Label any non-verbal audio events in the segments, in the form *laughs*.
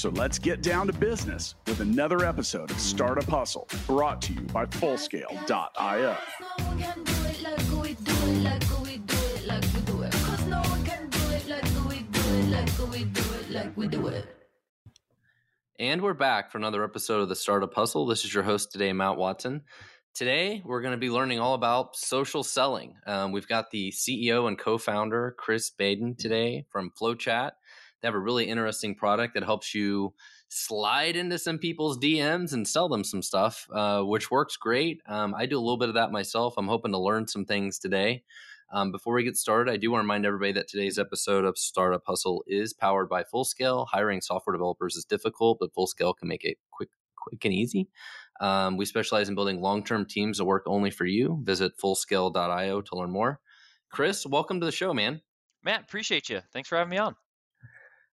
So let's get down to business with another episode of Startup Hustle brought to you by Fullscale.io. And we're back for another episode of the Startup Hustle. This is your host today, Matt Watson. Today, we're going to be learning all about social selling. Um, we've got the CEO and co founder, Chris Baden, today from FlowChat. They have a really interesting product that helps you slide into some people's DMs and sell them some stuff, uh, which works great. Um, I do a little bit of that myself. I'm hoping to learn some things today. Um, before we get started, I do want to remind everybody that today's episode of Startup Hustle is powered by Fullscale. Hiring software developers is difficult, but Fullscale can make it quick, quick and easy. Um, we specialize in building long-term teams that work only for you. Visit Fullscale.io to learn more. Chris, welcome to the show, man. Matt, appreciate you. Thanks for having me on.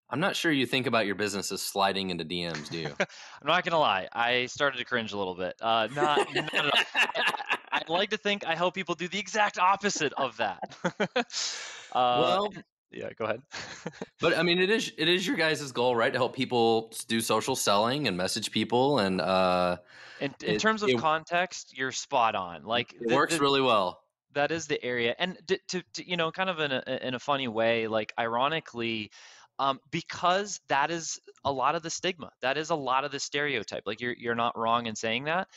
I'm not sure you think about your business as sliding into DMs, do you? *laughs* I'm not gonna lie. I started to cringe a little bit. Uh, not, not I, I, like to think I help people do the exact opposite of that. *laughs* uh, well, yeah, go ahead. *laughs* but I mean, it is it is your guys' goal, right? To help people do social selling and message people, and uh, in, in it, terms of it, context, you're spot on. Like it the, works the, really well. That is the area, and to, to, to you know, kind of in a in a funny way, like ironically um, because that is a lot of the stigma. That is a lot of the stereotype. Like you're you're not wrong in saying that.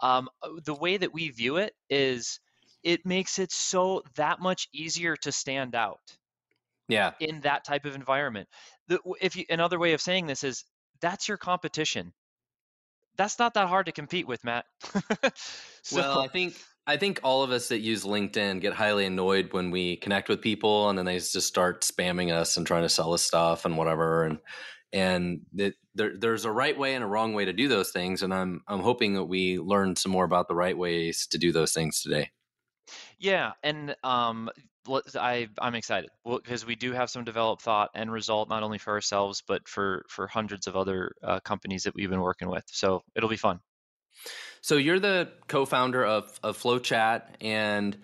Um, uh, the way that we view it is, it makes it so that much easier to stand out. Yeah. In that type of environment, the, if you, another way of saying this is that's your competition. That's not that hard to compete with, Matt. *laughs* so, well, I think I think all of us that use LinkedIn get highly annoyed when we connect with people and then they just start spamming us and trying to sell us stuff and whatever. And and there, there's a right way and a wrong way to do those things. And I'm I'm hoping that we learn some more about the right ways to do those things today. Yeah, and um, I I'm excited because we do have some developed thought and result not only for ourselves but for for hundreds of other uh, companies that we've been working with. So it'll be fun. So you're the co-founder of of FlowChat, and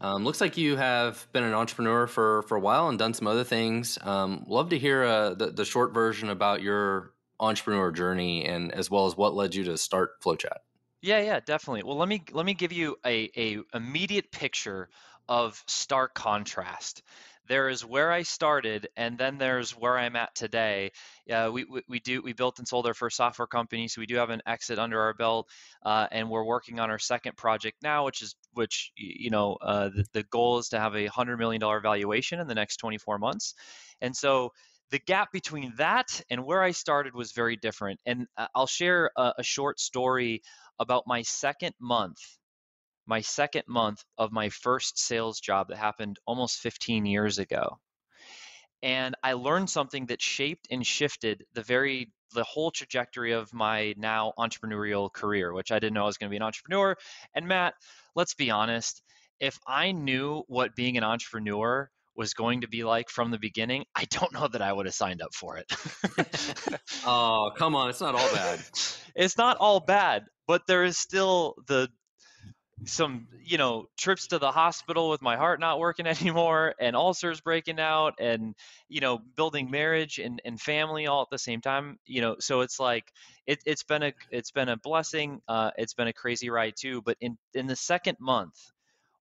um, looks like you have been an entrepreneur for for a while and done some other things. Um, love to hear uh, the the short version about your entrepreneur journey, and as well as what led you to start FlowChat. Yeah, yeah, definitely. Well, let me let me give you a a immediate picture of stark contrast there is where I started, and then there's where I'm at today. Uh, we, we, we do we built and sold our first software company, so we do have an exit under our belt, uh, and we're working on our second project now, which is which you know uh, the, the goal is to have a hundred million dollar valuation in the next 24 months, and so the gap between that and where I started was very different. And uh, I'll share a, a short story about my second month my second month of my first sales job that happened almost 15 years ago. And I learned something that shaped and shifted the very the whole trajectory of my now entrepreneurial career, which I didn't know I was going to be an entrepreneur. And Matt, let's be honest, if I knew what being an entrepreneur was going to be like from the beginning, I don't know that I would have signed up for it. *laughs* oh, come on, it's not all bad. *laughs* it's not all bad, but there is still the some you know trips to the hospital with my heart not working *laughs* anymore and ulcers breaking out and you know building marriage and, and family all at the same time you know so it's like it, it's been a it's been a blessing uh, it's been a crazy ride too but in in the second month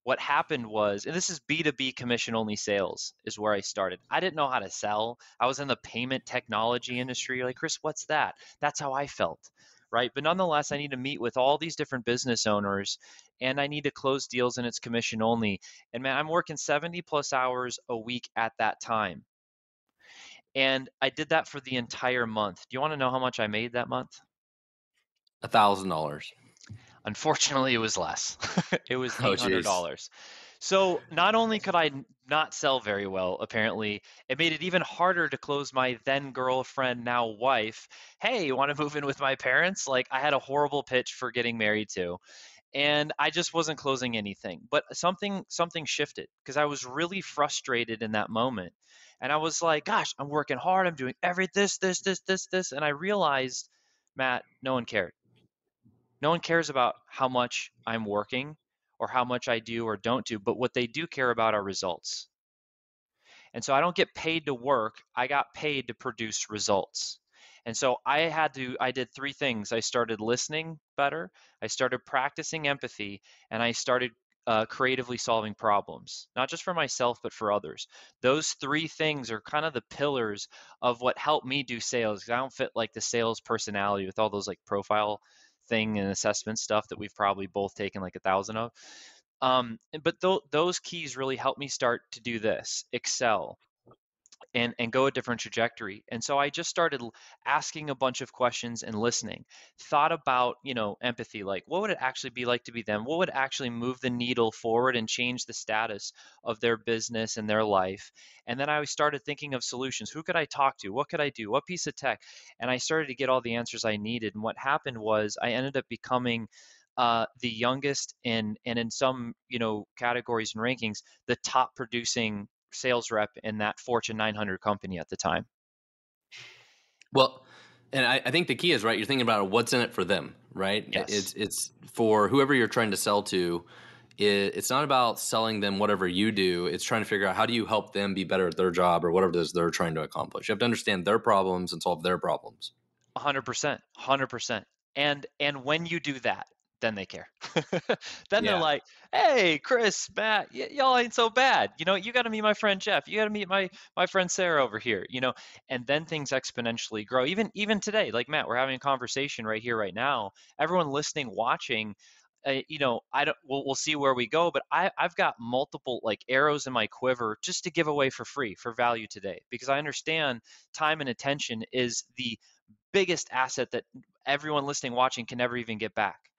what happened was and this is b2b commission only sales is where i started. I didn't know how to sell. I was in the payment technology industry like chris what's that? That's how i felt right? But nonetheless, I need to meet with all these different business owners and I need to close deals and it's commission only. And man, I'm working 70 plus hours a week at that time. And I did that for the entire month. Do you want to know how much I made that month? A thousand dollars. Unfortunately, it was less. *laughs* it was oh, eight hundred dollars. Oh, so not only could I not sell very well, apparently, it made it even harder to close my then girlfriend, now wife. Hey, you want to move in with my parents? Like I had a horrible pitch for getting married to. and I just wasn't closing anything. But something something shifted because I was really frustrated in that moment. And I was like, gosh, I'm working hard. I'm doing every this, this, this, this, this. And I realized, Matt, no one cared. No one cares about how much I'm working or how much I do or don't do, but what they do care about are results. And so I don't get paid to work, I got paid to produce results. And so I had to, I did three things. I started listening better, I started practicing empathy, and I started uh, creatively solving problems, not just for myself, but for others. Those three things are kind of the pillars of what helped me do sales. I don't fit like the sales personality with all those like profile thing and assessment stuff that we've probably both taken like a thousand of. Um, but th- those keys really helped me start to do this excel, and and go a different trajectory. And so i just started asking a bunch of questions and listening. Thought about you know empathy like what would it actually be like to be them? What would actually move the needle forward and change the status of their business and their life? And then i started thinking of solutions. Who could i talk to? What could i do? What piece of tech? And i started to get all the answers i needed. And what happened was i ended up becoming uh, the youngest and and in some you know categories and rankings the top producing sales rep in that Fortune 900 company at the time. Well, and I, I, think the key is right. You're thinking about what's in it for them, right? Yes. It's it's for whoever you're trying to sell to. It, it's not about selling them whatever you do. It's trying to figure out how do you help them be better at their job or whatever it is they're trying to accomplish. You have to understand their problems and solve their problems. hundred percent, hundred percent. And and when you do that, then they care. *laughs* then yeah. they're like, "Hey, Chris, Matt, y- y'all ain't so bad. You know, you got to meet my friend Jeff. You got to meet my my friend Sarah over here. You know." And then things exponentially grow. Even even today, like Matt, we're having a conversation right here, right now. Everyone listening, watching. Uh, you know, I don't. We'll, we'll see where we go, but I, I've got multiple like arrows in my quiver just to give away for free for value today because I understand time and attention is the biggest asset that everyone listening, watching can never even get back.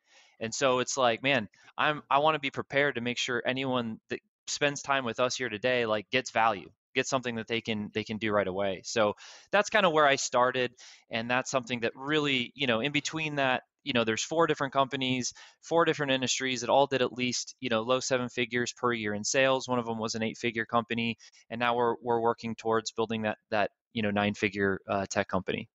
And so it's like, man, I'm I want to be prepared to make sure anyone that spends time with us here today like gets value get something that they can they can do right away. So that's kind of where i started and that's something that really you know in between that you know there's four different companies four different industries that all did at least you know low seven figures per year in sales. One of them was an eight figure company and now we're we're working towards building that that you know nine figure uh, tech company.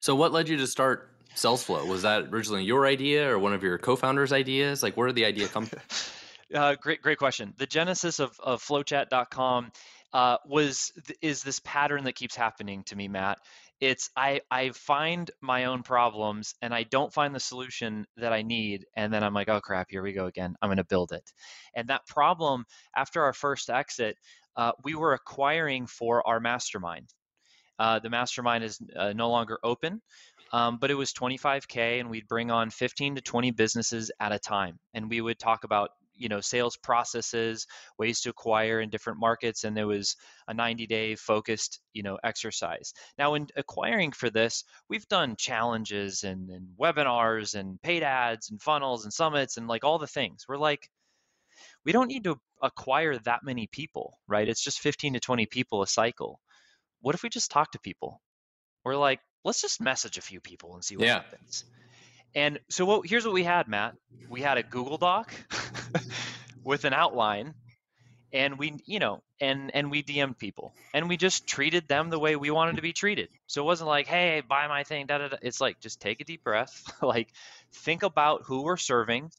So what led you to start SalesFlow? Was that originally your idea or one of your co-founders' ideas? Like, where did the idea come from? *laughs* uh, great, great question. The genesis of, of flowchat.com uh, was is this pattern that keeps happening to me, Matt. It's I I find my own problems and I don't find the solution that I need, and then I'm like, oh crap, here we go again. I'm going to build it. And that problem, after our first exit, uh, we were acquiring for our mastermind. Uh, the mastermind is uh, no longer open. Um, but it was 25k, and we'd bring on 15 to 20 businesses at a time, and we would talk about you know sales processes ways to acquire in different markets and there was a 90 day focused you know exercise. Now in acquiring for this we've done challenges and, and webinars and paid ads and funnels and summits and like all the things. We're like we don't need to acquire that many people right? It's just 15 to 20 people a cycle what if we just talk to people we're like let's just mm. message a few people and see what yeah. happens. And so what, here's what we had, Matt. We had a Google Doc *laughs* with an outline and we, you know, and and we DM'd people and we just treated them the way we wanted to be treated. So it wasn't like, hey, buy my thing, da da da. It's like just take a deep breath, *laughs* like think about who we're serving,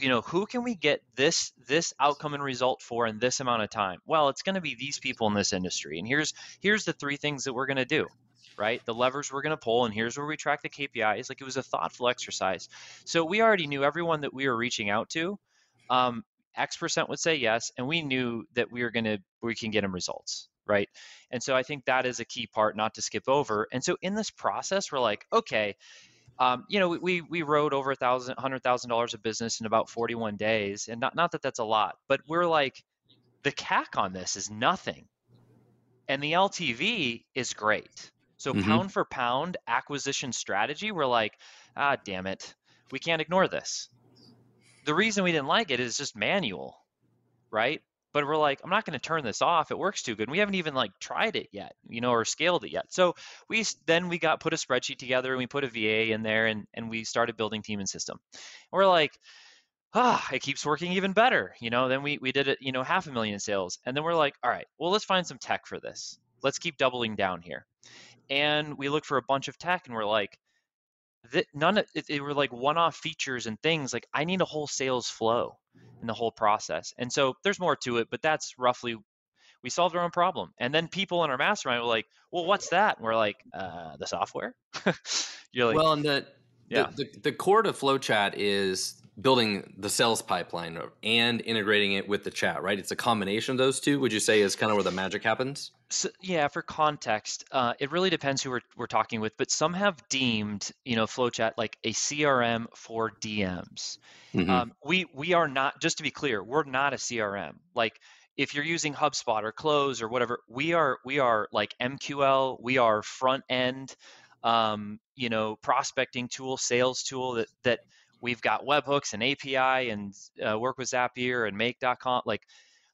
you know who can we get this this outcome and result for in this amount of time well it's going to be these people in this industry and here's here's the three things that we're going to do right? The levers we're going to pull, and here's where we track the KPIs. Like it was a thoughtful exercise. So we already knew everyone that we were reaching out to. Um, X percent would say yes, and we knew that we were going to we can get them results, right? And so I think that is a key part not to skip over. And so in this process, we're like, okay. Um, you know, we we wrote over a thousand, hundred thousand dollars of business in about 41 days, and not not that that's a lot, but we're like, the CAC on this is nothing, and the LTV is great. So mm-hmm. pound for pound acquisition strategy, we're like, ah, damn it, we can't ignore this. The reason we didn't like it is just manual, right? But we're like, I'm not going to turn this off. It works too good. And we haven't even like tried it yet, you know, or scaled it yet. So we then we got put a spreadsheet together and we put a VA in there and and we started building team and system. And we're like, ah, it keeps working even better. You know, then we we did it, you know, half a million sales, and then we're like, all right, well, let's find some tech for this. Let's keep doubling down here, and we look for a bunch of tech, and we're like, that none of it, were like one-off features and things. Like I need a whole sales flow in the whole process, and so there's more to it, but that's roughly. We solved our own problem, and then people in our mastermind were like, "Well, what's that?" And we're like, uh, "The software." *laughs* You're like, "Well, and the yeah. The, the, the core to FlowChat is building the sales pipeline and integrating it with the chat, right? It's a combination of those two. Would you say is kind of where the magic happens? So, yeah, for context, uh, it really depends who we're, we're talking with, but some have deemed, you know, FlowChat like a CRM for DMs. Mm-hmm. Um, we we are not. Just to be clear, we're not a CRM. Like if you're using HubSpot or Close or whatever, we are we are like MQL. We are front end, um, you know, prospecting tool, sales tool that that we've got webhooks and API and uh, work with Zapier and make.com. Like,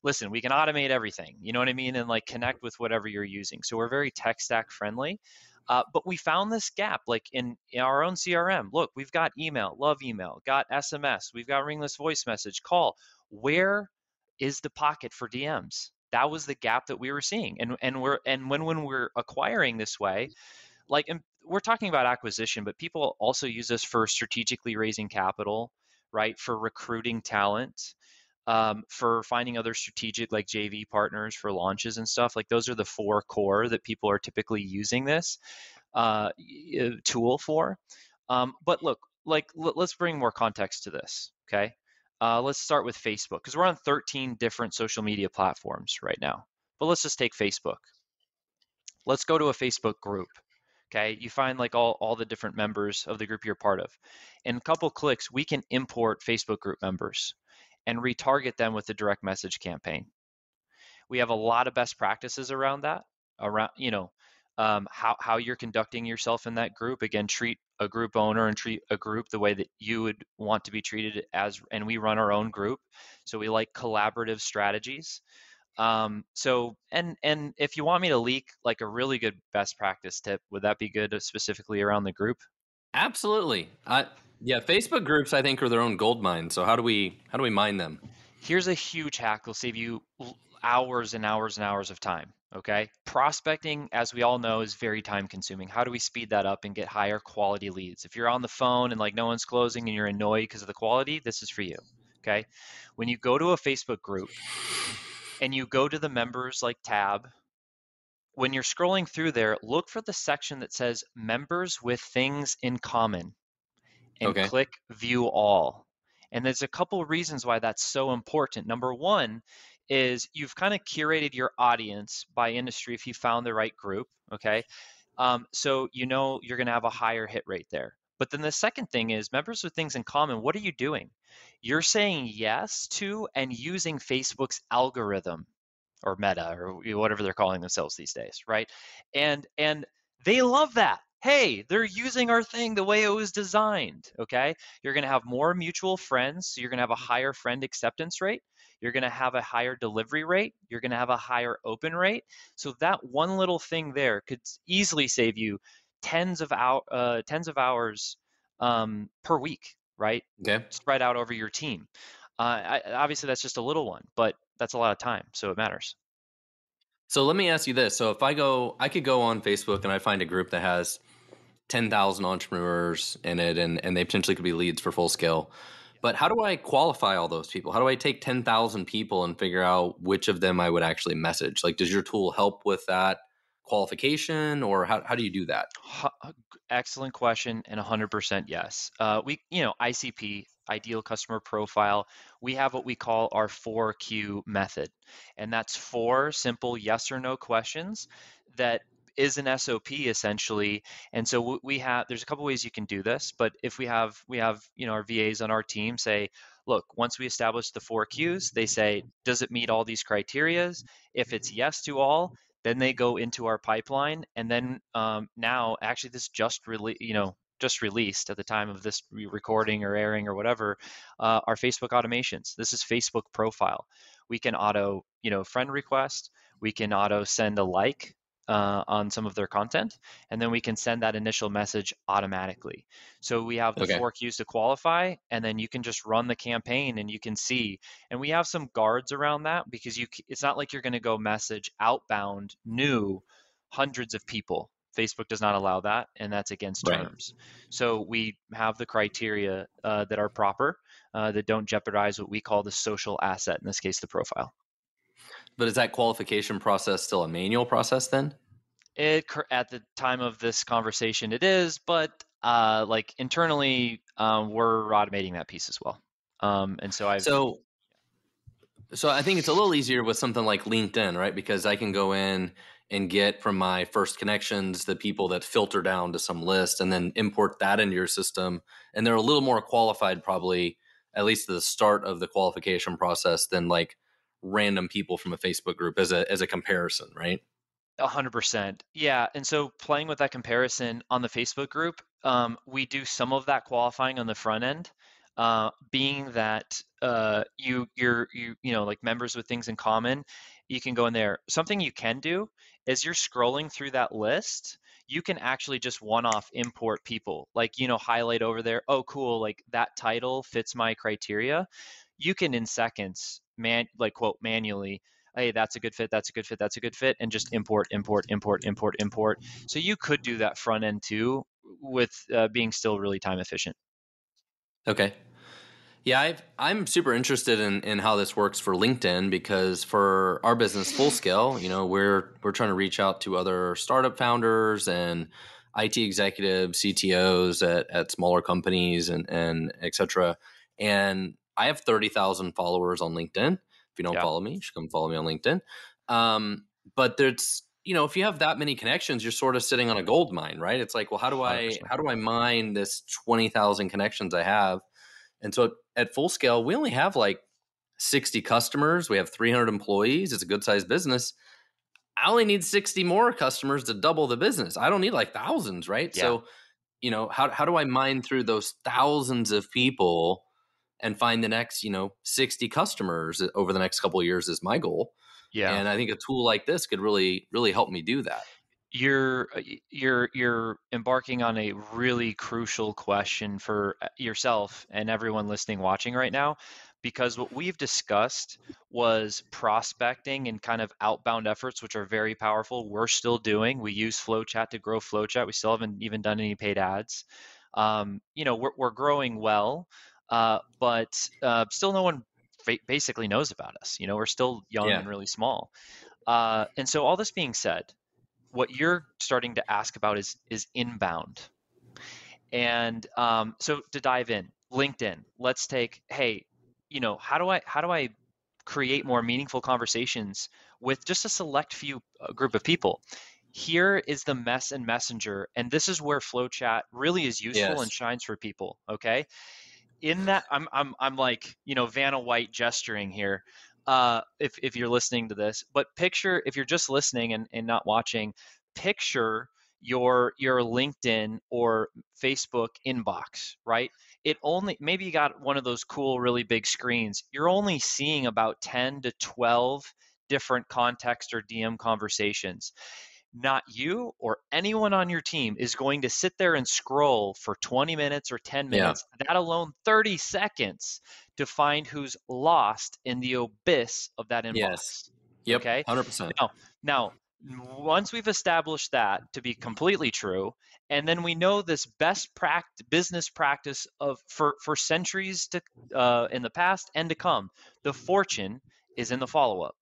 listen, we can automate everything, you know what I mean? And like connect with whatever you're using. So we're very tech stack friendly. Uh, but we found this gap like in, in our own CRM. Look, we've got email, love email, got SMS, we've got ringless voice message, call. Where is the pocket for DMs? That was the gap that we were seeing. And and we're and when when we're acquiring this way, like we're talking about acquisition, but people also use this for strategically raising capital, right? For recruiting talent, um, for finding other strategic like JV partners for launches and stuff. Like those are the four core that people are typically using this uh, tool for. Um, but look, like l- let's bring more context to this. Okay, uh, let's start with Facebook because we're on 13 different social media platforms right now. But let's just take Facebook. Let's go to a Facebook group okay? You find like all, all the different members of the group you're part of. In a couple clicks we can import facebook group members and retarget them with a direct message campaign. We have a lot of best practices around that around you know um, how, how you're conducting yourself in that group. Again treat a group owner and treat a group the way that you would want to be treated as and we run our own group. So we like collaborative strategies um, so and and if you want me to leak like a really good best practice tip, would that be good uh, specifically around the group? Absolutely. I yeah, Facebook groups I think are their own gold mine. So how do we how do we mine them? Here's a huge hack. It'll save you hours and hours and hours of time. Okay. Prospecting, as we all know, is very time consuming. How do we speed that up and get higher quality leads? If you're on the phone and like no one's closing and you're annoyed because of the quality, this is for you. Okay. When you go to a Facebook group, and you go to the members like tab, when you're scrolling through there, look for the section that says members with things in common and okay. click view all. And there's a couple of reasons why that's so important. Number one is you've kind of curated your audience by industry if you found the right group. Okay. Um, so you know you're going to have a higher hit rate there. But then the second thing is members with things in common, what are you doing? you're saying yes to and using Facebook's algorithm or meta or whatever they're calling themselves these days, right? And and they love that. Hey, they're using our thing the way it was designed, okay? You're going to have more mutual friends, so you're going to have a higher friend acceptance rate. You're going to have a higher delivery rate. You're going to have a higher open rate. So that one little thing there could easily save you tens of hour, uh, tens of hours um, per week right? Okay. Spread out over your team. Uh, I, obviously, that's just a little one, but that's a lot of time, so it matters. So let me ask you this: So if I go, I could go on Facebook and I find a group that has ten thousand entrepreneurs in it, and and they potentially could be leads for full scale. But how do I qualify all those people? How do I take ten thousand people and figure out which of them I would actually message? Like, does your tool help with that? Qualification or how, how do you do that excellent question and 100% yes uh, we you know icp ideal customer profile we have what we call our 4q method and that's four simple yes or no questions that is an SOP essentially. And so we have there's a couple ways you can do this, but if we have we have you know our VAs on our team say, look, once we establish the four Qs, they say, does it meet all these criterias? If it's yes to all, then they go into our pipeline, and then um, now actually this just really you know just released at the time of this recording or airing or whatever uh, our Facebook automations. This is Facebook profile. We can auto you know friend request. We can auto send a like uh, on some of their content, and then we can send that initial message automatically. So we have the Okay. four Qs to qualify, and then you can just run the campaign, and you can see. And we have some guards around that because you it's not like you're going to go message outbound new hundreds of people. Facebook does not allow that, and that's against Right. terms. So we have the criteria uh, that are proper, uh, that don't jeopardize what we call the social asset, in this case, the profile. But is that qualification process still a manual process then? It at the time of this conversation, it is, but uh, like internally, um, we're automating that piece as well. Um, and so I've So, so I think it's a little easier with something like LinkedIn, right? Because I can go in and get from my first connections the people that filter down to some list, and then import that into your system, and they're a little more qualified, probably at least at the start of the qualification process than like random people from a Facebook group as a as a comparison, right? A hundred percent. Yeah. And so playing with that comparison on the Facebook group, um, we do some of that qualifying on the front end, uh, being that uh, you you're you you know like members with things in common, you can go in there. Something you can do is you're scrolling through that list, you can actually just one-off import people. Like, you know, highlight over there, oh cool, like that title fits my criteria. You can in seconds man like quote manually hey, that's a good fit, that's a good fit, that's a good fit, and just import, import, import, import, import. So you could do that front end too with uh, being still really time efficient. Okay. Yeah, I've, I'm super interested in, in how this works for LinkedIn because for our business, Full Scale, you know, we're we're trying to reach out to other startup founders and IT executives, CTOs at, at smaller companies, and and et cetera. And I have thirty thousand followers on LinkedIn. If you don't Yeah. follow me, you should come follow me on LinkedIn. Um, but there's you know, if you have that many connections, you're sort of sitting on a gold mine, right? It's like, well, how do I 100%. how do I mine this twenty thousand connections I have? And so at full scale, we only have like 60 customers. We have 300 employees. It's a good sized business. I only need 60 more customers to double the business. I don't need like thousands, right? Yeah. So, you know, how, how do I mine through those thousands of people and find the next, you know, 60 customers over the next couple of years is my goal. Yeah. And I think a tool like this could really, really help me do that. you're uh, you're you're embarking on a really crucial question for uh, yourself and everyone listening watching right now because what we've discussed was prospecting and kind of outbound efforts which are very powerful we're still doing we use flowchat to grow flowchat we still haven't even done any paid ads um, you know we're, we're growing well uh, but uh, still no one ba- basically knows about us you know we're still young Yeah. and really small uh, and so all this being said what you're starting to ask about is is inbound and um, so to dive in linkedin let's take hey you know how do i how do i create more meaningful conversations with just a select few uh, group of people here is the mess and messenger and this is where flowchat really is useful Yes. and shines for people okay in that i'm i'm, I'm like you know vanna white gesturing here uh, if, if you're listening to this but picture if you're just listening and, and not watching picture your your linkedin or facebook inbox right? It only maybe you got one of those cool really big screens. You're only seeing about 10 to 12 different context or dm conversations not you or anyone on your team is going to sit there and scroll for 20 minutes or 10 Yeah. minutes that alone 30 seconds to find who's lost in the abyss of that inbox Yes. Yep. Okay. 100%. now, once we've established that to be completely true, and then we know this best pract- business practice of for for centuries to uh, in the past and to come, the fortune is in the follow up.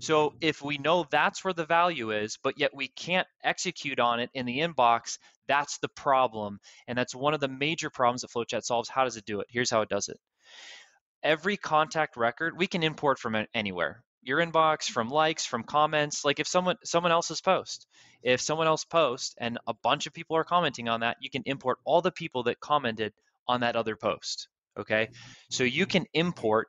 So if we know that's where the value is, but yet we can't execute on it in the inbox, that's the problem, and that's one of the major problems that FlowChat solves. How does it do it? Here's how it does it. Every contact record we can import from anywhere. Your inbox, from likes, from comments. Like if someone someone else's post, if someone else posts and a bunch of people are commenting on that, you can import all the people that commented on that other post. Okay, so you can import.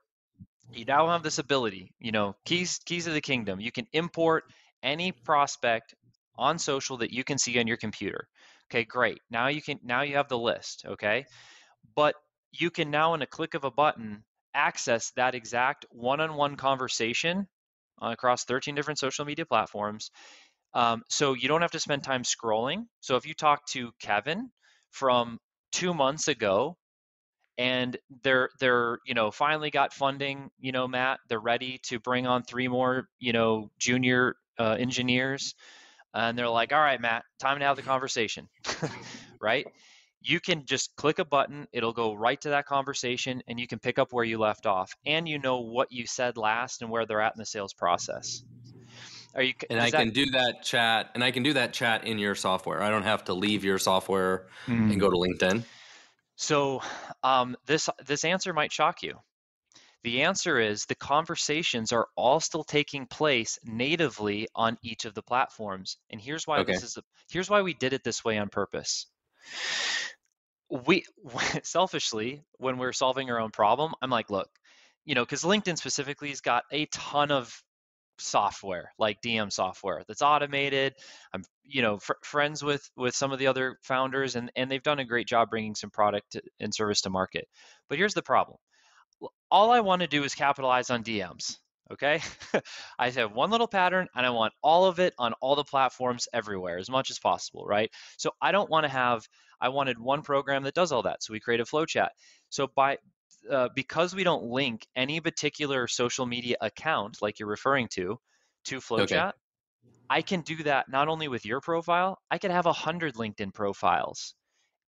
You now have this ability. You know, keys keys of the kingdom. You can import any prospect on social that you can see on your computer. Okay, great. Now you can now you have the list. Okay, but you can now in a click of a button access that exact one-on-one conversation across 13 different social media platforms Um, so you don't have to spend time scrolling. So if you talk to Kevin from two months ago, and they're they're you know finally got funding, you know Matt, they're ready to bring on three more you know junior uh, engineers, and they're like, all right, Matt, time to have the *laughs* conversation, *laughs* right? you can just click a button it'll go right to that conversation and you can pick up where you left off and you know what you said last and where they're at in the sales process are you and i that, can do that chat and i can do that chat in your software i don't have to leave your software mm. and go to linkedin so um, this this answer might shock you the answer is the conversations are all still taking place natively on each of the platforms and here's why okay. this is a, here's why we did it this way on purpose we *laughs* selfishly when we're solving our own problem i'm like look you know because linkedin specifically has got a ton of software like dm software that's automated. I'm you know fr- friends with with some of the other founders and and they've done a great job bringing some product and service to market. But here's the problem. All i want to do is capitalize on dms okay? *laughs* I have one little pattern and i want all of it on all the platforms everywhere as much as possible right? So i don't want to have i wanted one program that does all that so we create created flowchat so by uh, because we don't link any particular social media account like you're referring to to flowchat okay. i can do that not only with your profile i could have a hundred linkedin profiles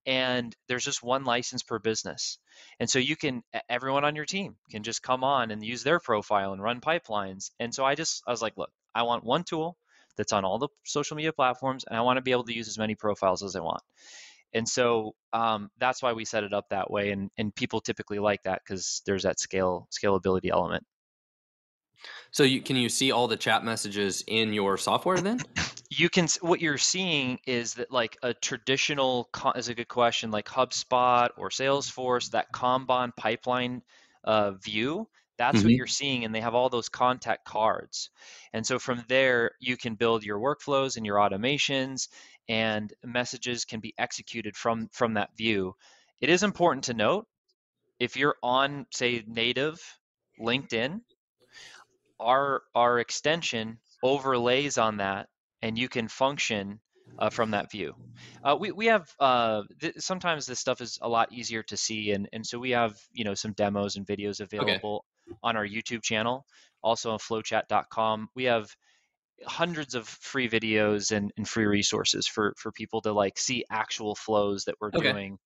and there's just one license per business. And so you can everyone on your team can just come on and use their profile and run pipelines. And so I just I was like, look, I want one tool that's on all the social media platforms, and I want to be able to use as many profiles as I want. And so um, that's why we set it up that way, and and people typically like that because there's that scale scalability element. So you can you see all the chat messages in your software then? *coughs* you can what you're seeing is that like a traditional is a good question like HubSpot or Salesforce that Kanban pipeline uh, view that's mm-hmm. what you're seeing and they have all those contact cards and so from there you can build your workflows and your automations and messages can be executed from from that view it is important to note if you're on say native linkedin our our extension overlays on that and you can function uh, from that view. Uh, we, we have uh, th- sometimes this stuff is a lot easier to see, and, and so we have you know some demos and videos available okay. on our YouTube channel, also on flowchat.com. We have hundreds of free videos and, and free resources for for people to like see actual flows that we're okay. doing.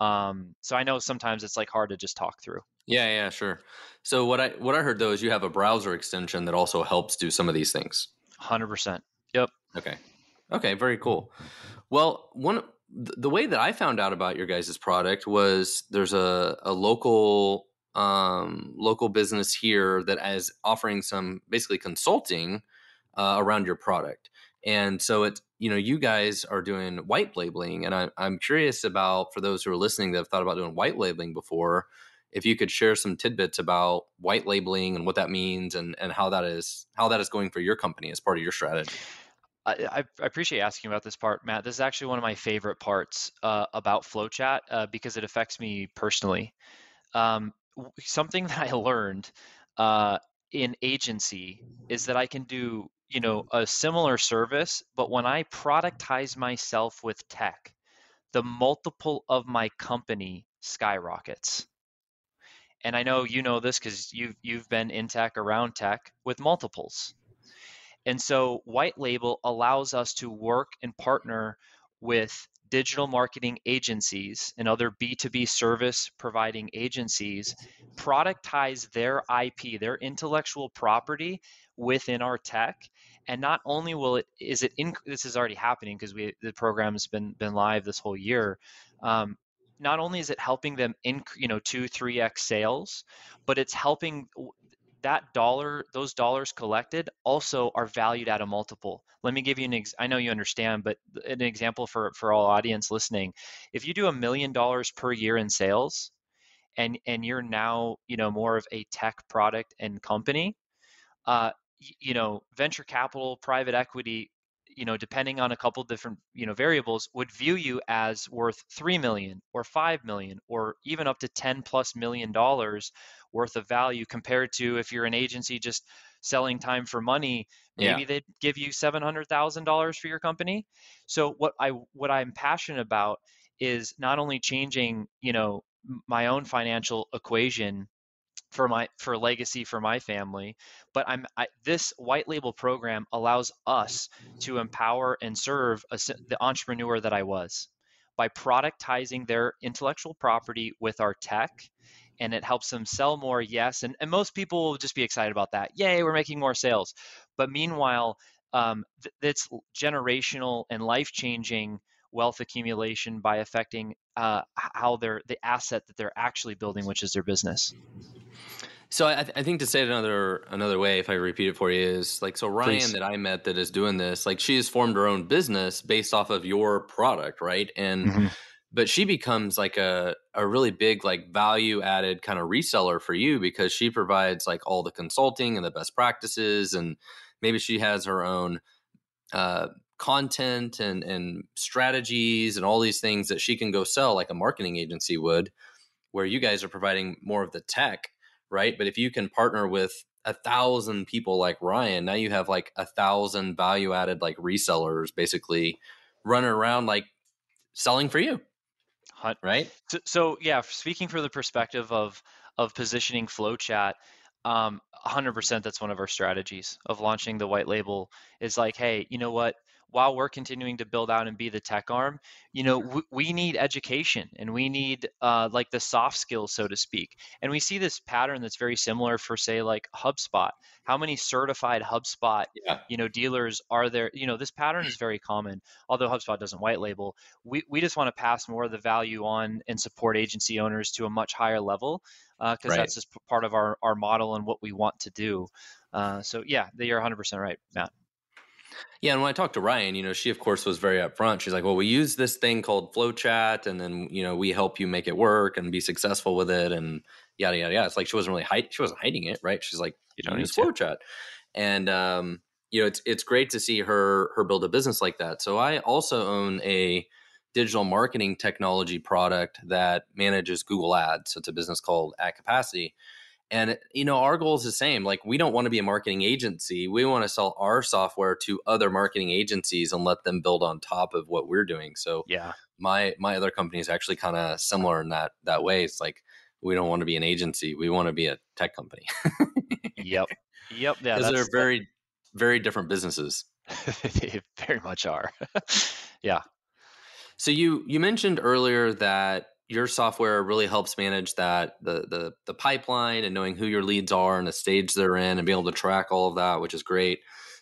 Um, so I know sometimes it's like hard to just talk through. Yeah, yeah, sure. So what I what I heard though is you have a browser extension that also helps do some of these things. Hundred percent. Yep. Okay. Okay. Very cool. Well, one the way that I found out about your guys' product was there's a, a local um, local business here that is offering some basically consulting uh, around your product, and so it's you know you guys are doing white labeling, and I, I'm curious about for those who are listening that have thought about doing white labeling before if you could share some tidbits about white labeling and what that means and, and how that is how that is going for your company as part of your strategy. I, I, appreciate asking about this part, Matt. This is actually one of my favorite parts uh, about FlowChat uh, because it affects me personally. Um, something *laughs* that I learned uh, in agency is that I can do, you know, mm-hmm. a similar service, but when I productize myself with tech, the multiple of my company skyrockets. And I know you know this because you've you've been in tech around tech with multiples and so white label allows us to work and partner with digital marketing agencies and other B2B service providing agencies, productize their IP, their intellectual property within our tech. And not only will it is it in, this is already happening because we the program has been been live this whole year. Um, not only is it helping them in you know two three x sales, but it's helping that dollar, those dollars collected also are valued at a multiple. Let me give you an ex- I know you understand, but an example for for all audience listening. If you do a million dollars per year in sales and and you're now, you know, more of a tech product and company, uh, you know, venture capital, private equity, you know depending on a couple different you know variables would view you as worth 3 million or 5 million or even up to 10 plus million dollars worth of value compared to if you're an agency just selling time for money maybe yeah. they'd give you $700,000 for your company so what I what I'm passionate about is not only changing you know my own financial equation for my for legacy for my family but i'm I, this white label program allows us to empower and serve a, the entrepreneur that i was. By productizing their intellectual property with our tech and it helps them sell more yes and, and most people will just be excited about that. Yay we're making more sales. But meanwhile um, th- it's generational and life changing wealth accumulation by affecting uh, how they're the asset that they're actually building, which is their business. So I, th- I, think to say it another another way, if I repeat it for you, is like so Ryan Please. that I met that is doing this, like she has formed her own business based off of your product, right? And mm-hmm. but she becomes like a a really big like value added kind of reseller for you because she provides like all the consulting and the best practices, and maybe she has her own uh, content and and strategies and all these things that she can go sell like a marketing agency would where you guys are providing more of the tech right? But if you can partner with a thousand people like ryan now you have like a thousand value added like resellers basically running around like selling for you right? so, so yeah speaking from the perspective of of positioning flowchat um, 100% that's one of our strategies of launching the white label is like hey you know what while we're continuing to build out and be the tech arm, you know, we, we need education and we need uh, like the soft skills, so to speak. And we see this pattern that's very similar for, say, like HubSpot. How many certified HubSpot, yeah. you know, dealers are there? You know, this pattern is very common. Although HubSpot doesn't white label, we we just want to pass more of the value on and support agency owners to a much higher level because uh, right. that's just part of our our model and what we want to do. Uh, so yeah, you're 100% right, Matt. Yeah, and when I talked to Ryan, you know, she of course was very upfront. She's like, "Well, we use this thing called FlowChat, and then you know we help you make it work and be successful with it, and yada yada yada." It's like she wasn't really hide- she wasn't hiding it, right? She's like, "You don't use FlowChat," and um, you know, it's it's great to see her her build a business like that. So I also own a digital marketing technology product that manages Google Ads. So it's a business called Ad Capacity and uh, you know, our goal is the same. Like we don't want to be a marketing agency. We want to sell our software to other marketing agencies and let them build on top of what we're doing. So yeah, my my other company is actually kind of similar in that that way. It's like we don't want to be an agency. We want to be a tech company. yep. Yep. Yeah. Because they're very, very different businesses. *laughs* they very much are. *laughs* yeah. So you you mentioned earlier that your software really helps manage that the the the pipeline and knowing who your leads are and the stage they're in and being able to track all of that, which is great.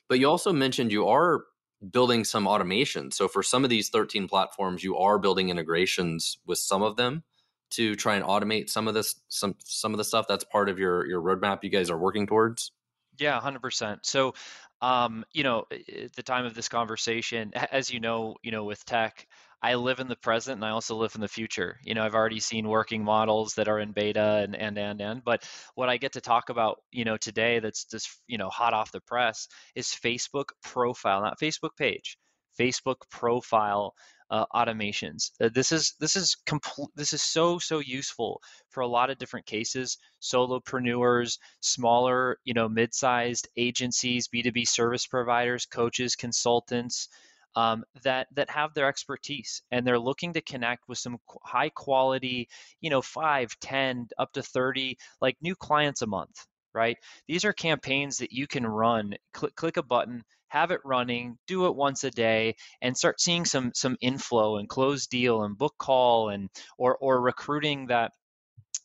But you also mentioned you are building some automation. So for some of these 13 platforms, you are building integrations with some of them to try and automate some of this some some of the stuff that's part of your your roadmap you guys are working towards. Yeah, 100%. So um, you know, at the time of this conversation, as you know, you know, with tech, I live in the present and I also live in the future. You know, I've already seen working models that are in beta and and and and. But what I get to talk about, you know, today that's just you know hot off the press is Facebook profile, not Facebook page, Facebook profile uh, automations. Uh, this is this is complete. This is so so useful for a lot of different cases. Solopreneurs, smaller, you know, mid-sized agencies, B two B service providers, coaches, consultants um, that that have their expertise and they're looking to connect with some high quality you know 5 10 up to 30 like new clients a month right? These are campaigns that you can run click, click a button have it running do it once a day and start seeing some some inflow and close deal and book call and or or recruiting that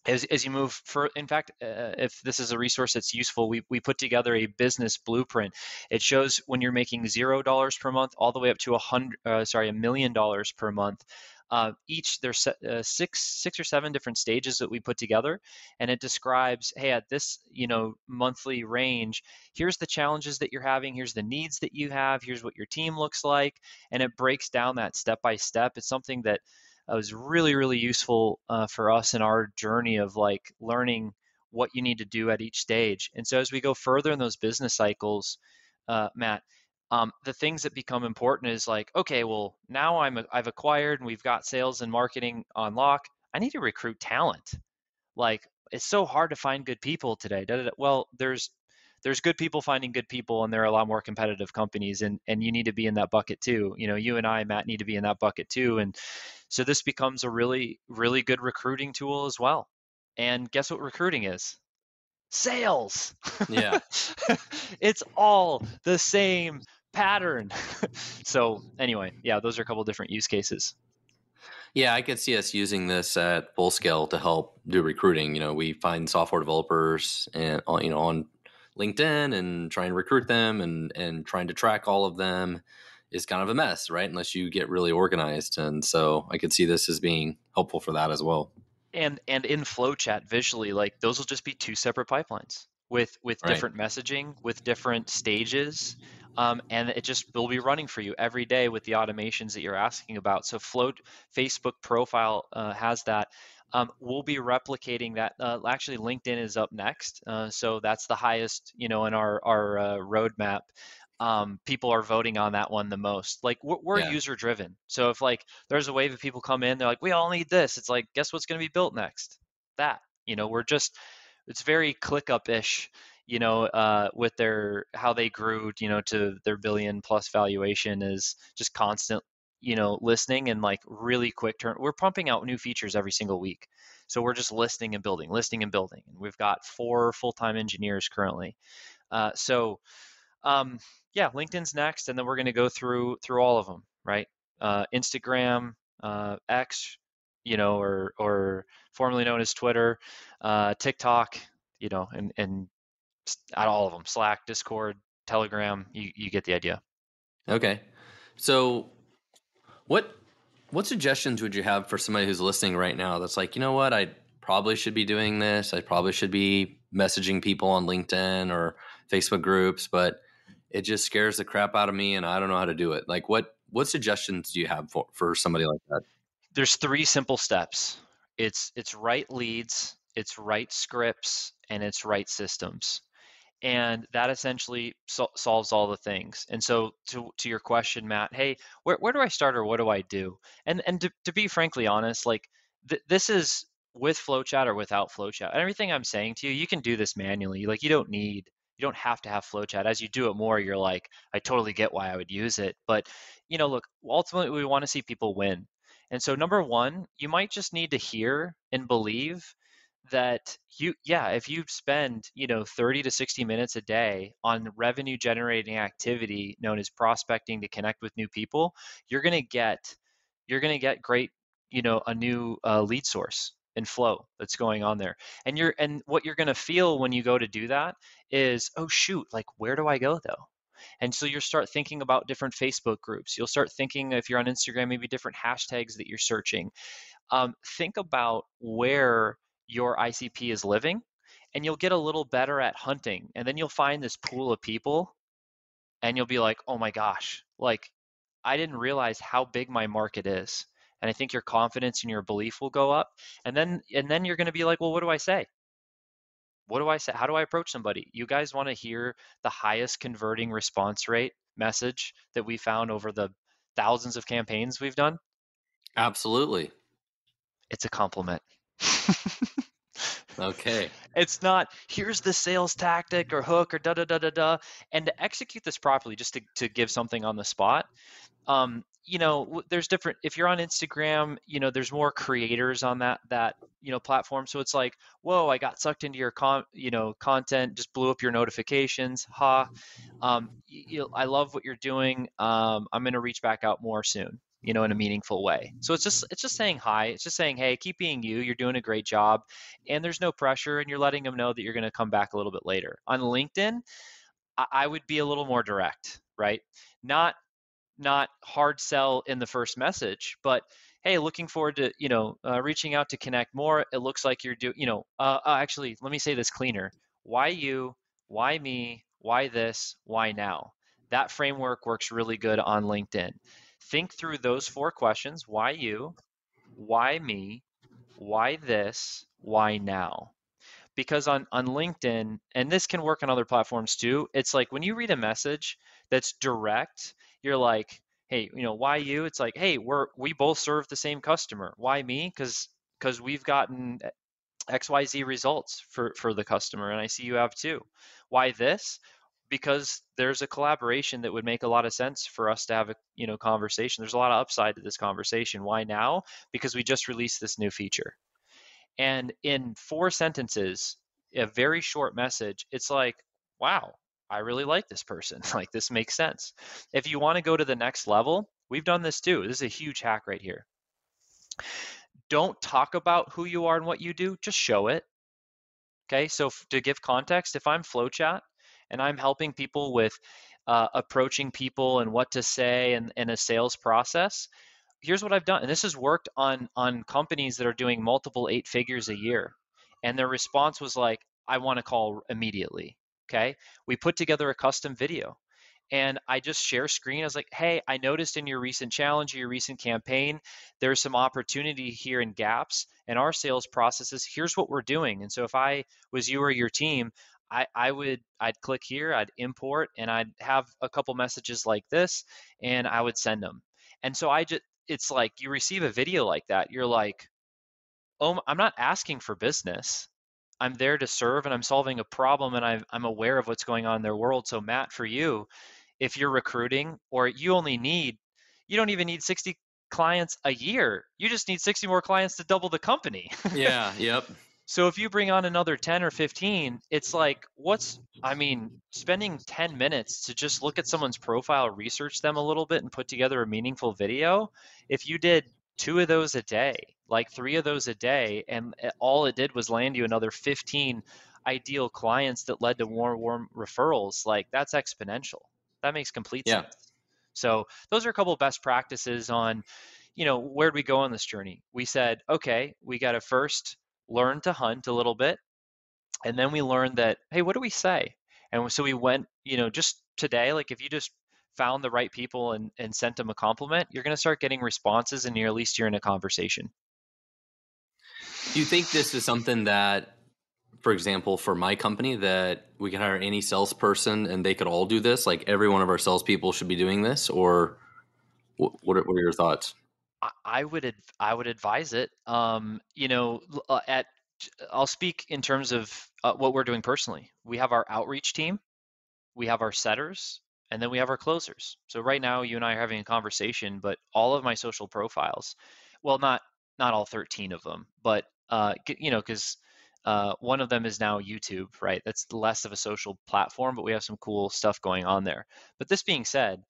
as, as you move for in fact uh, if this is a resource that's useful we, we put together a business blueprint. It shows when you're making zero dollars per month all the way up to a hundred uh, sorry a million dollars per month uh, each there's uh, six six or seven different stages that we put together and it describes hey at this you know monthly range here's the challenges that you're having here's the needs that you have here's what your team looks like and it breaks down that step by step. It's something that uh, was really really useful uh, for us in our journey of like learning what you need to do at each stage and so as we go further in those business cycles uh, matt um, the things that become important is like, okay, well, now I'm I've acquired and we've got sales and marketing on lock. I need to recruit talent. Like, it's so hard to find good people today. Well, there's there's good people finding good people and there are a lot more competitive companies and and you need to be in that bucket too. You know you and i matt need to be in that bucket too and so this becomes a really really good recruiting tool as well. And guess what recruiting is? Sales! Yeah. *laughs* It's all the same pattern. *laughs* So anyway yeah those are a couple different use cases. Yeah, I could see us using this at full scale to help do recruiting. You know, we find software developers and uh, you know on LinkedIn and trying to recruit them and and trying to track all of them is kind of a mess, right? Unless you get really organized. And so I could see this as being helpful for that as well. And and in FlowChat visually, like those will just be two separate pipelines with with right. different messaging, with different stages. Um, and it just will be running for you every day with the automations that you're asking about. So Float Facebook profile uh, has that. Um, we'll be replicating that. Uh, actually, LinkedIn is up next, uh, so that's the highest, you know, in our our uh, roadmap. Um, people are voting on that one the most. Like we're, we're yeah. user driven, so if like there's a wave of people come in, they're like, we all need this. It's like, guess what's going to be built next? That. You know, we're just it's very ClickUp ish you know, uh, with their how they grew, you know, to their billion plus valuation is just constant you know listening and like really quick turn we're pumping out new features every single week. So we're just listing and building listing and building and we've got four full-time engineers currently. Uh, so um, yeah linkedin's next and then we're going to go through through all of them right? Uh, instagram uh, x you know or or formerly known as twitter uh, tiktok you know and and at all of them slack discord telegram you, you get the idea okay so what what suggestions would you have for somebody who's listening right now that's like, you know what, I probably should be doing this. I probably should be messaging people on LinkedIn or Facebook groups, but it just scares the crap out of me and I don't know how to do it. Like what what suggestions do you have for, for somebody like that? There's three simple steps. It's it's write leads, it's write scripts, and it's write systems and that essentially so- solves all the things. And so to, to your question matt hey where, where do i start or what do i do? And and to, to be frankly honest like th- this is with flowchat or without flowchat everything i'm saying to you you can do this manually. Like you don't need you don't have to have flowchat as you do it more you're like i totally get why i would use it. But you know look ultimately we want to see people win. And so number one you might just need to hear and believe that you yeah if you spend you know 30 to 60 minutes a day on revenue generating activity known as prospecting to connect with new people you're going to get you're going to get great you know a new uh, lead source and flow that's going on there. And you're and what you're going to feel when you go to do that is oh shoot like where do i go though? And so you'll start thinking about different facebook groups. You'll start thinking if you're on instagram maybe different hashtags that you're searching. Um, think about where your ICP is living, and you'll get a little better at hunting. And then you'll find this pool of people, and you'll be like, oh my gosh, like I didn't realize how big my market is. And I think your confidence and your belief will go up. And then and then you're going to be like, well, what do I say? What do I say? How do I approach somebody? You guys want to hear the highest converting response rate message that we found over the thousands of campaigns we've done? Absolutely. It's a compliment. Okay. It's not here's the sales tactic or hook or da da da da da. And to execute this properly, just to, to give something on the spot, um, you know, there's different. If you're on Instagram, you know, there's more creators on that that you know platform. So it's like, whoa, I got sucked into your con, you know, content, just blew up your notifications. Ha, um, you, I love what you're doing. Um, I'm gonna reach back out more soon you know in a meaningful way. So it's just it's just saying hi. It's just saying hey keep being you. You're doing a great job. And there's no pressure and you're letting them know that you're going to come back a little bit later. On linkedin I, would be a little more direct right? Not not hard sell in the first message but hey looking forward to you know uh, reaching out to connect more. It looks like you're doing you know uh, uh, actually let me say this cleaner. Why you? Why me? Why this? Why now? That framework works really good on linkedin Think through those four questions why you, why me, why this, why now? because on on LinkedIn and this can work on other platforms too. It's like when you read a message that's direct, you're like, "Hey, you know, why you?" It's like, "Hey, we're we both serve the same customer. Why me?" Cuz cuz we've gotten XYZ results for for the customer and I see you have too. Why this? Because there's a collaboration that would make a lot of sense for us to have a you know conversation. There's a lot of upside to this conversation. Why now? Because we just released this new feature. And in four sentences, a very short message, it's like, wow, I really like this person. *laughs* like this makes sense. If you want to go to the next level, we've done this too. This is a huge hack right here. Don't talk about who you are and what you do, just show it. Okay, so to give context, if I'm Flowchat and I'm helping people with uh, approaching people and what to say and in a sales process, here's what I've done, and this has worked on on companies that are doing multiple eight figures a year, and their response was like, "I want to call immediately." Okay, we put together a custom video, and I just share screen. I was like, "Hey, I noticed in your recent challenge, your recent campaign, there's some opportunity here in gaps in our sales processes. Here's what we're doing." And so, if I was you or your team, I, I would I'd click here, I'd import, and I'd have a couple messages like this, and I would send them. And so I just it's like you receive a video like that, you're like, oh, I'm not asking for business. I'm there to serve and I'm solving a problem and I'm, I'm aware of what's going on in their world. So, Matt, for you, if you're recruiting or you only need, you don't even need 60 clients a year, you just need 60 more clients to double the company. yeah, yep. So if you bring on another 10 or 15, it's like, what's, I mean, spending 10 minutes to just look at someone's profile, research them a little bit, and put together a meaningful video. If you did two of those a day, like three of those a day, and all it did was land you another 15 ideal clients that led to warm, warm referrals, like that's exponential. That makes complete yeah. sense. So those are a couple of best practices on, you know, where'd we go on this journey? We said, okay, we got to first learned to hunt a little bit. And then we learned that, hey, what do we say? And so we went, you know, just today, like if you just found the right people and, and sent them a compliment, you're going to start getting responses and you're at least you're in a conversation. Do you think this is something that, for example, for my company, that we can hire any salesperson and they could all do this? Like every one of our salespeople should be doing this, or what? Are, what are your thoughts? I would I would advise it. Um, you know, uh, at I'll speak in terms of uh, what we're doing personally. We have our outreach team, we have our setters, and then we have our closers. So right now, you and I are having a conversation, but all of my social profiles, well, not not all 13 of them, but uh, you know, because uh, one of them is now YouTube, right? That's less of a social platform, but we have some cool stuff going on there. But this being said,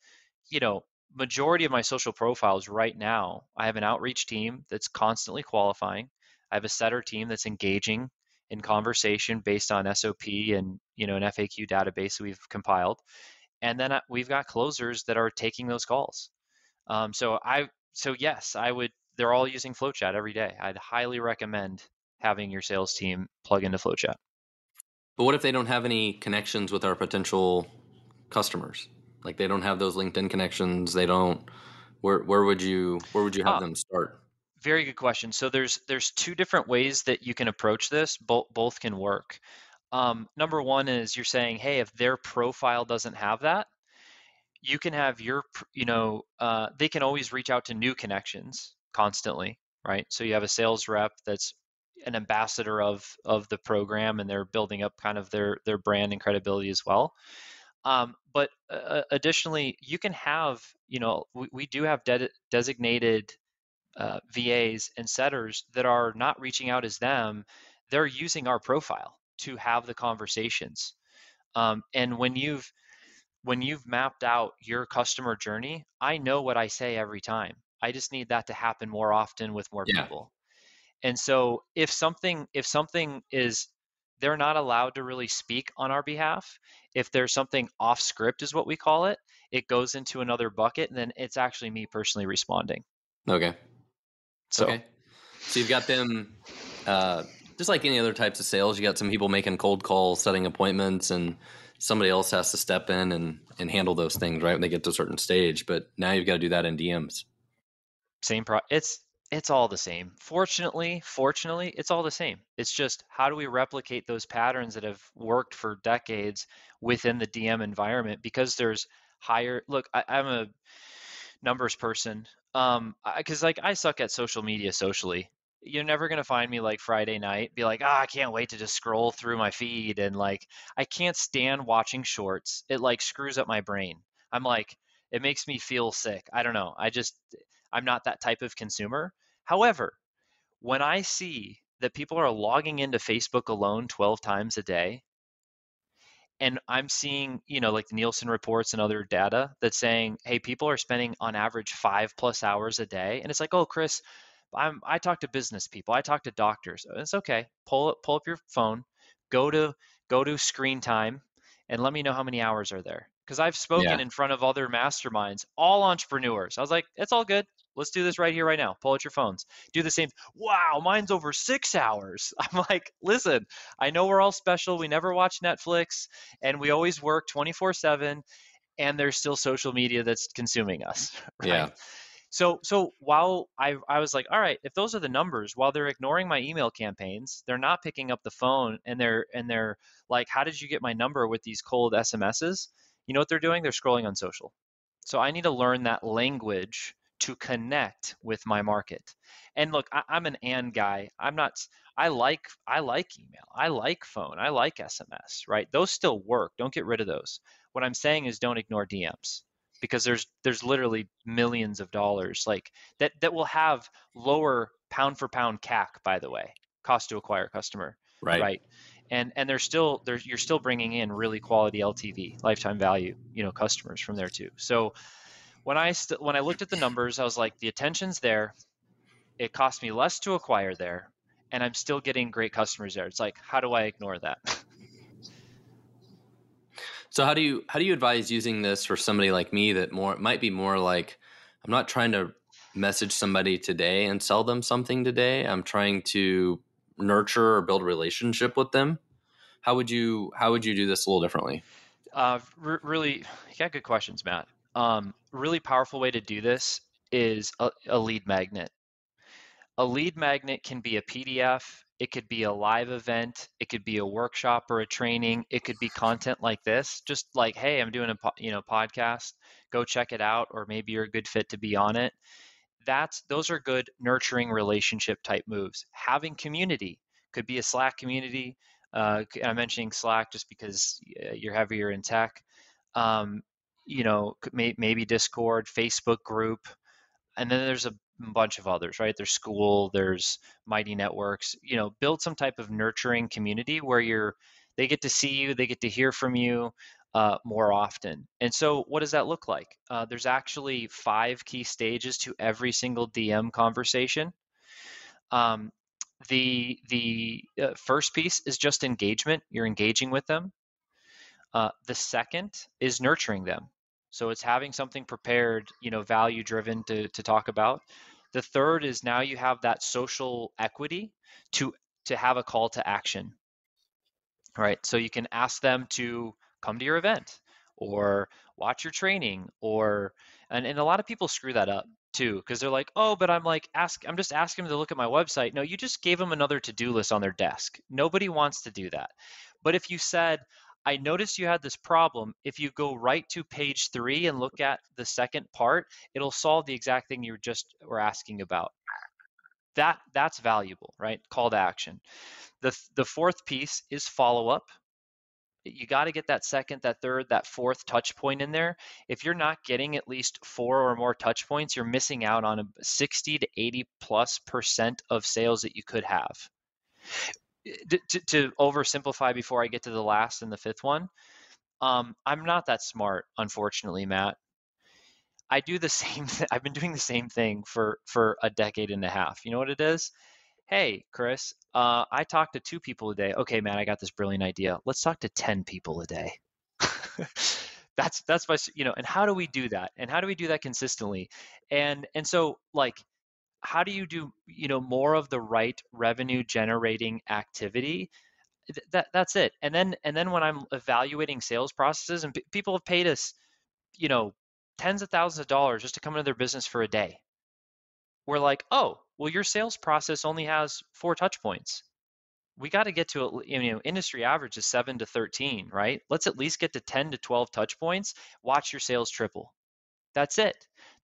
you know, majority of my social profiles right now, I have an outreach team that's constantly qualifying. I have a setter team that's engaging in conversation based on SOP and you know an FAQ database we've compiled, and then we've got closers that are taking those calls. Um, so I so yes, I would. They're all using FlowChat every day. I'd highly recommend having your sales team plug into FlowChat. But what if they don't have any connections with our potential customers? Like they don't have those LinkedIn connections. They don't. Where where would you where would you have uh, them start? Very good question. So there's there's two different ways that you can approach this. Both both can work. Um, number one is you're saying, hey, if their profile doesn't have that, you can have your, you know, uh, they can always reach out to new connections constantly, right? So you have a sales rep that's an ambassador of of the program, and they're building up kind of their their brand and credibility as well. Um, but uh, additionally, you can have, you know, we, we do have de- designated uh, VAs and setters that are not reaching out as them. They're using our profile to have the conversations. Um, and when you've when you've mapped out your customer journey, I know what I say every time. I just need that to happen more often with more yeah. people. And so if something if something is they're not allowed to really speak on our behalf. If there's something off script, is what we call it, it goes into another bucket, and then it's actually me personally responding. Okay. So, okay. so you've got them, uh, just like any other types of sales. You got some people making cold calls, setting appointments, and somebody else has to step in and and handle those things right when they get to a certain stage. But now you've got to do that in DMs. Same pro. It's it's all the same. Fortunately, fortunately, it's all the same. It's just how do we replicate those patterns that have worked for decades within the DM environment? Because there's higher. Look, I, am a numbers person. Um, because like I suck at social media socially. You're never gonna find me like Friday night, be like, ah, I can't wait to just scroll through my feed and like I can't stand watching shorts. It like screws up my brain. I'm like, it makes me feel sick. I don't know. I just I'm not that type of consumer. However, when I see that people are logging into Facebook alone 12 times a day, and I'm seeing, you know, like the Nielsen reports and other data that's saying, hey, people are spending on average five plus hours a day. And it's like, oh, Chris, I'm, I talk to business people, I talk to doctors. It's okay. Pull up, pull up your phone, go to go to screen time, and let me know how many hours are there. Because I've spoken yeah. in front of other masterminds, all entrepreneurs. I was like, it's all good. Let's do this right here, right now. Pull out your phones. Do the same. Wow, mine's over six hours. *laughs* I'm like, listen, I know we're all special. We never watch Netflix and we always work 24 7 and there's still social media that's consuming us. *laughs* Right? Yeah. So so while I I was like, all right, if those are the numbers, while they're ignoring my email campaigns, they're not picking up the phone and they're and they're like, how did you get my number with these cold SMSs? You know what they're doing? They're scrolling on social. So I need to learn that language to connect with my market. And look, I, am an and guy. I'm not. I like I like email. I like phone. I like SMS. Right? Those still work. Don't get rid of those. What I'm saying is don't ignore DMs because there's there's literally millions of dollars like that that will have lower pound for pound CAC. By the way, cost to acquire customer. Right. Right. And and there's still there's you're still bringing in really quality LTV lifetime value you know customers from there too. So when I st- when I looked at the numbers, I was like, the attention's there. It cost me less to acquire there, and I'm still getting great customers there. It's like, how do I ignore that? *laughs* so how do you how do you advise using this for somebody like me that more might be more like I'm not trying to message somebody today and sell them something today. I'm trying to nurture or build a relationship with them. How would you how would you do this a little differently? Uh, really, yeah, good questions, Matt. Um, really powerful way to do this is a, a lead magnet. A lead magnet can be a PDF, it could be a live event, it could be a workshop or a training, it could be content like this, just like, hey, I'm doing a you know podcast, go check it out, or maybe you're a good fit to be on it. That's those are good nurturing relationship type moves. Having community could be a Slack community. Uh, I'm mentioning Slack just because you're heavier in tech. Um, you know, maybe Discord, Facebook group, and then there's a bunch of others, right? There's Skool there's Mighty Networks. You know, build some type of nurturing community where you're they get to see you, they get to hear from you uh, more often. And so, what does that look like? Uh, there's actually five key stages to every single DM conversation. Um, the the uh, first piece is just engagement. You're engaging with them. Uh, the second is nurturing them. So it's having something prepared, you know, value driven to, to talk about. The third is now you have that social equity to to have a call to action. Right. So you can ask them to come to your event or watch your training or and, and a lot of people screw that up too because they're like oh but i'm like ask i'm just asking them to look at my website no you just gave them another to-do list on their desk nobody wants to do that but if you said I noticed you had this problem. If you go right to page three and look at the second part, it'll solve the exact thing you just were asking about. That that's valuable, right? Call to action. The the fourth piece is follow up. You got to get that second, that third, that fourth touch point in there. If you're not getting at least four or more touch points, you're missing out on a 60 to 80 plus percent of sales that you could have to, to oversimplify before I get to the last and the fifth one, um, I'm not that smart, unfortunately, Matt. I do the *laughs* same. Th- I've been doing the same thing for for a decade and a half. You know what it is? Hey, Chris, uh, I talked to two people a day. Okay, man, I got this brilliant idea. Let's talk to ten people a day. *laughs* that's that's my you know. And how do we do that? And how do we do that consistently? And and so like how do you do you know more of the right revenue generating activity that that's it and then and then when i'm evaluating sales processes and p- people have paid us you know tens of thousands of dollars just to come into their business for a day we're like, oh, well, your sales process only has four touch points. We got to get to you know industry average is seven to thirteen, right? Let's at least get to ten to twelve touch points. Watch your sales triple. That's it.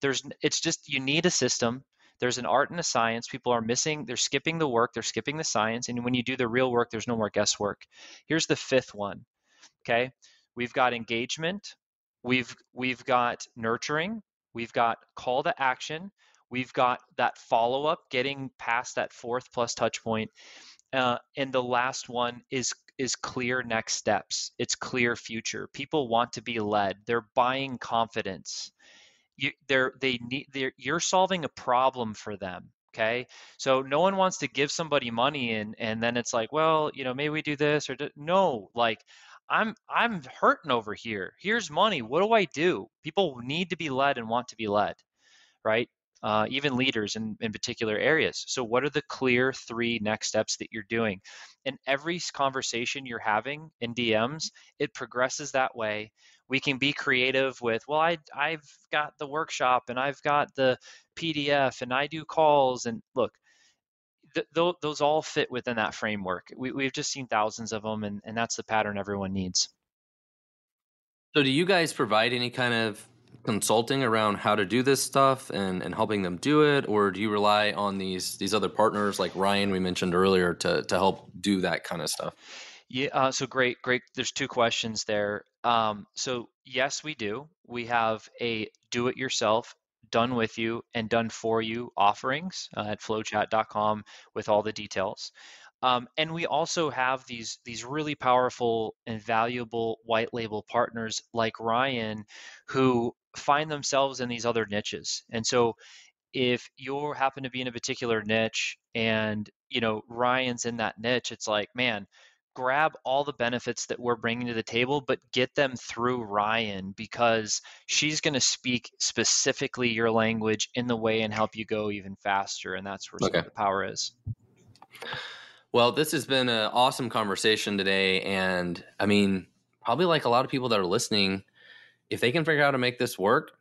There's it's just you need a system. There's an art and a science. People are missing, they're skipping the work, they're skipping the science. And when you do the real work, there's no more guesswork. Here's the fifth one. Okay. We've got engagement, we've we've got nurturing, we've got call to action, We've got that follow up, getting past that fourth plus touch point. Uh, and the last one is is clear next steps. It's clear future. People want to be led. They're buying confidence. You, they're they need. They're, you're solving a problem for them. Okay, so no one wants to give somebody money and and then it's like, well, you know, maybe we do this or do, no. Like, I'm I'm hurting over here. Here's money. What do I do? People need to be led and want to be led, right? Uh, even leaders in, in particular areas. So, what are the clear three next steps that you're doing? In every conversation you're having in DMs, it progresses that way. We can be creative with, well, I, I've got the workshop and I've got the PDF and I do calls. And look, th- th- those all fit within that framework. We, we've just seen thousands of them, and, and that's the pattern everyone needs. So, do you guys provide any kind of consulting around how to do this stuff and, and helping them do it? Or do you rely on these these other partners like ryan we mentioned earlier to to help do that kind of stuff? Yeah uh, so great great there's two questions there. Um, so yes we do. We have a do it yourself done with you and done for you offerings uh, at flowchat.com with all the details um, and we also have these these really powerful and valuable white label partners like Ryan, who find themselves in these other niches. And so if you happen to be in a particular niche and you know Ryan's in that niche, it's like, man, grab all the benefits that we're bringing to the table, but get them through Ryan because she's going to speak specifically your language in the way and help you go even faster. And that's where okay. the power is. Well, this has been an awesome conversation today. And I mean, probably like a lot of people that are listening, if they can figure out how to make this work,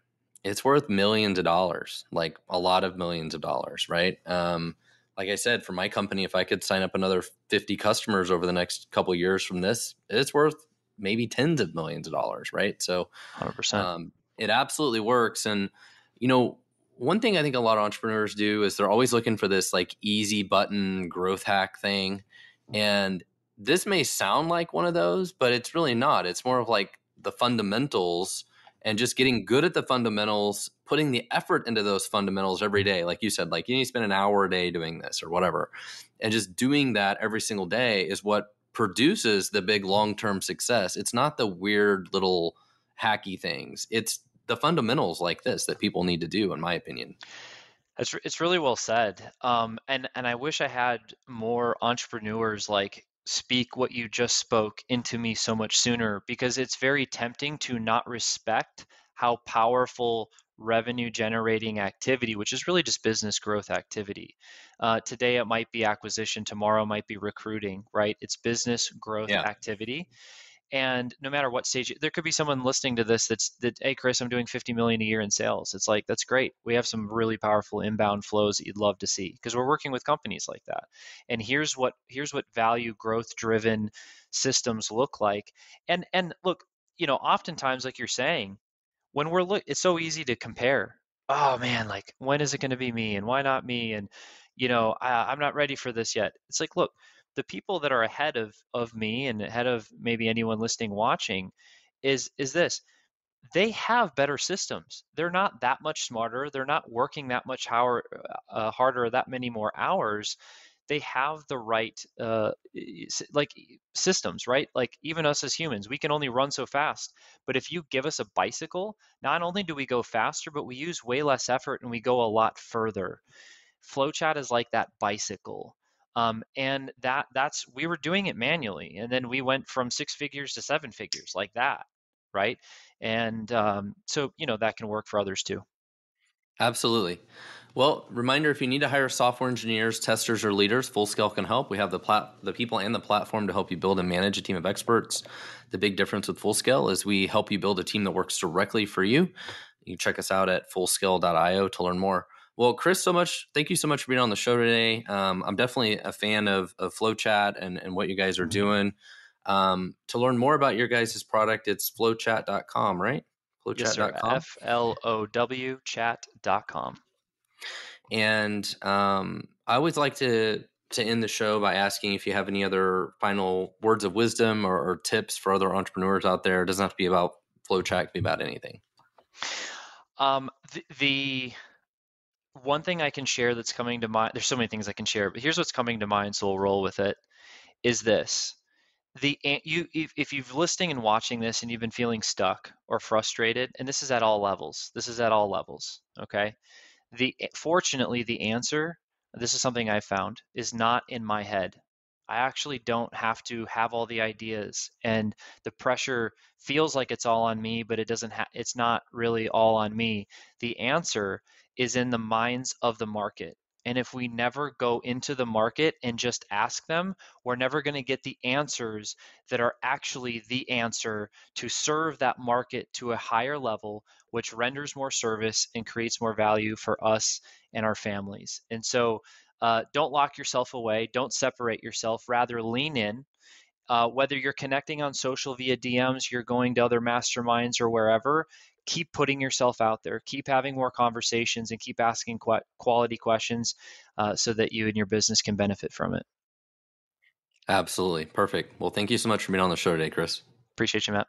it's worth millions of dollars, like a lot of millions of dollars, right? Um, like I said, for my company, if I could sign up another 50 customers over the next couple years from this, it's worth maybe tens of millions of dollars, right? So, 100%. Um, it absolutely works. And, you know, one thing I think a lot of entrepreneurs do is they're always looking for this like easy button growth hack thing. And this may sound like one of those, but it's really not. It's more of like the fundamentals and just getting good at the fundamentals, putting the effort into those fundamentals every day. Like you said, like you need to spend an hour a day doing this or whatever. And just doing that every single day is what produces the big long term success. It's not the weird little hacky things, it's the fundamentals like this that people need to do, in my opinion. It's, it's really well said. Um, and, and I wish I had more entrepreneurs like speak what you just spoke into me so much sooner because it's very tempting to not respect how powerful revenue generating activity, which is really just business growth activity. Uh, today it might be acquisition, tomorrow might be recruiting, right? It's business growth yeah. activity and no matter what stage there could be someone listening to this that's that hey chris i'm doing 50 million a year in sales. It's like that's great. We have some really powerful inbound flows that you'd love to see because we're working with companies like that. And here's what here's what value growth driven systems look like. And and look you know oftentimes like you're saying when we're look it's so easy to compare. Oh man like when is it going to be me and why not me and you know I, i'm not ready for this yet. It's like look the people that are ahead of of me and ahead of maybe anyone listening watching is is this they have better systems. They're not that much smarter. They're not working that much hour, uh, harder that many more hours. They have the right uh, like systems right? Like even us as humans we can only run so fast. But if you give us a bicycle not only do we go faster but we use way less effort and we go a lot further. Flowchat is like that bicycle um, and that that's we were doing it manually and then we went from six figures to seven figures like that right? And um, so you know that can work for others too. Absolutely. Well reminder if you need to hire software engineers testers or leaders fullscale can help. We have the plat- the people and the platform to help you build and manage a team of experts. The big difference with fullscale is we help you build a team that works directly for you. You check us out at fullscale.io to learn more Well, Chris, so much. Thank you so much for being on the show today. Um, I'm definitely a fan of, of FlowChat and, and what you guys are doing. Um, to learn more about your guys' product, it's flowchat.com, right? Flowchat.com. Yes, F L O W chat.com. And um, I always like to to end the show by asking if you have any other final words of wisdom or, or tips for other entrepreneurs out there. It doesn't have to be about FlowChat; it can be about anything. Um, the, the one thing I can share that's coming to mind. There's so many things I can share, but here's what's coming to mind, so we'll roll with it. Is this the you if, if you've listening and watching this and you've been feeling stuck or frustrated and this is at all levels this is at all levels okay the eh, fortunately the answer this is something i found is not in my head i actually don't have to have all the ideas and the pressure feels like it's all on me but it doesn't ha- it's not really all on me the answer is in the minds of the market and if we never go into the market and just ask them, we're never going to get the answers that are actually the answer to serve that market to a higher level, which renders more service and creates more value for us and our families. And so uh, don't lock yourself away, don't separate yourself, rather lean in. Uh, whether you're connecting on social via DMs, you're going to other masterminds or wherever, keep putting yourself out there, keep having more conversations, and keep asking qu- quality questions uh, so that you and your business can benefit from it. Absolutely. Perfect. Well, thank you so much for being on the show today, Chris. Appreciate you, Matt.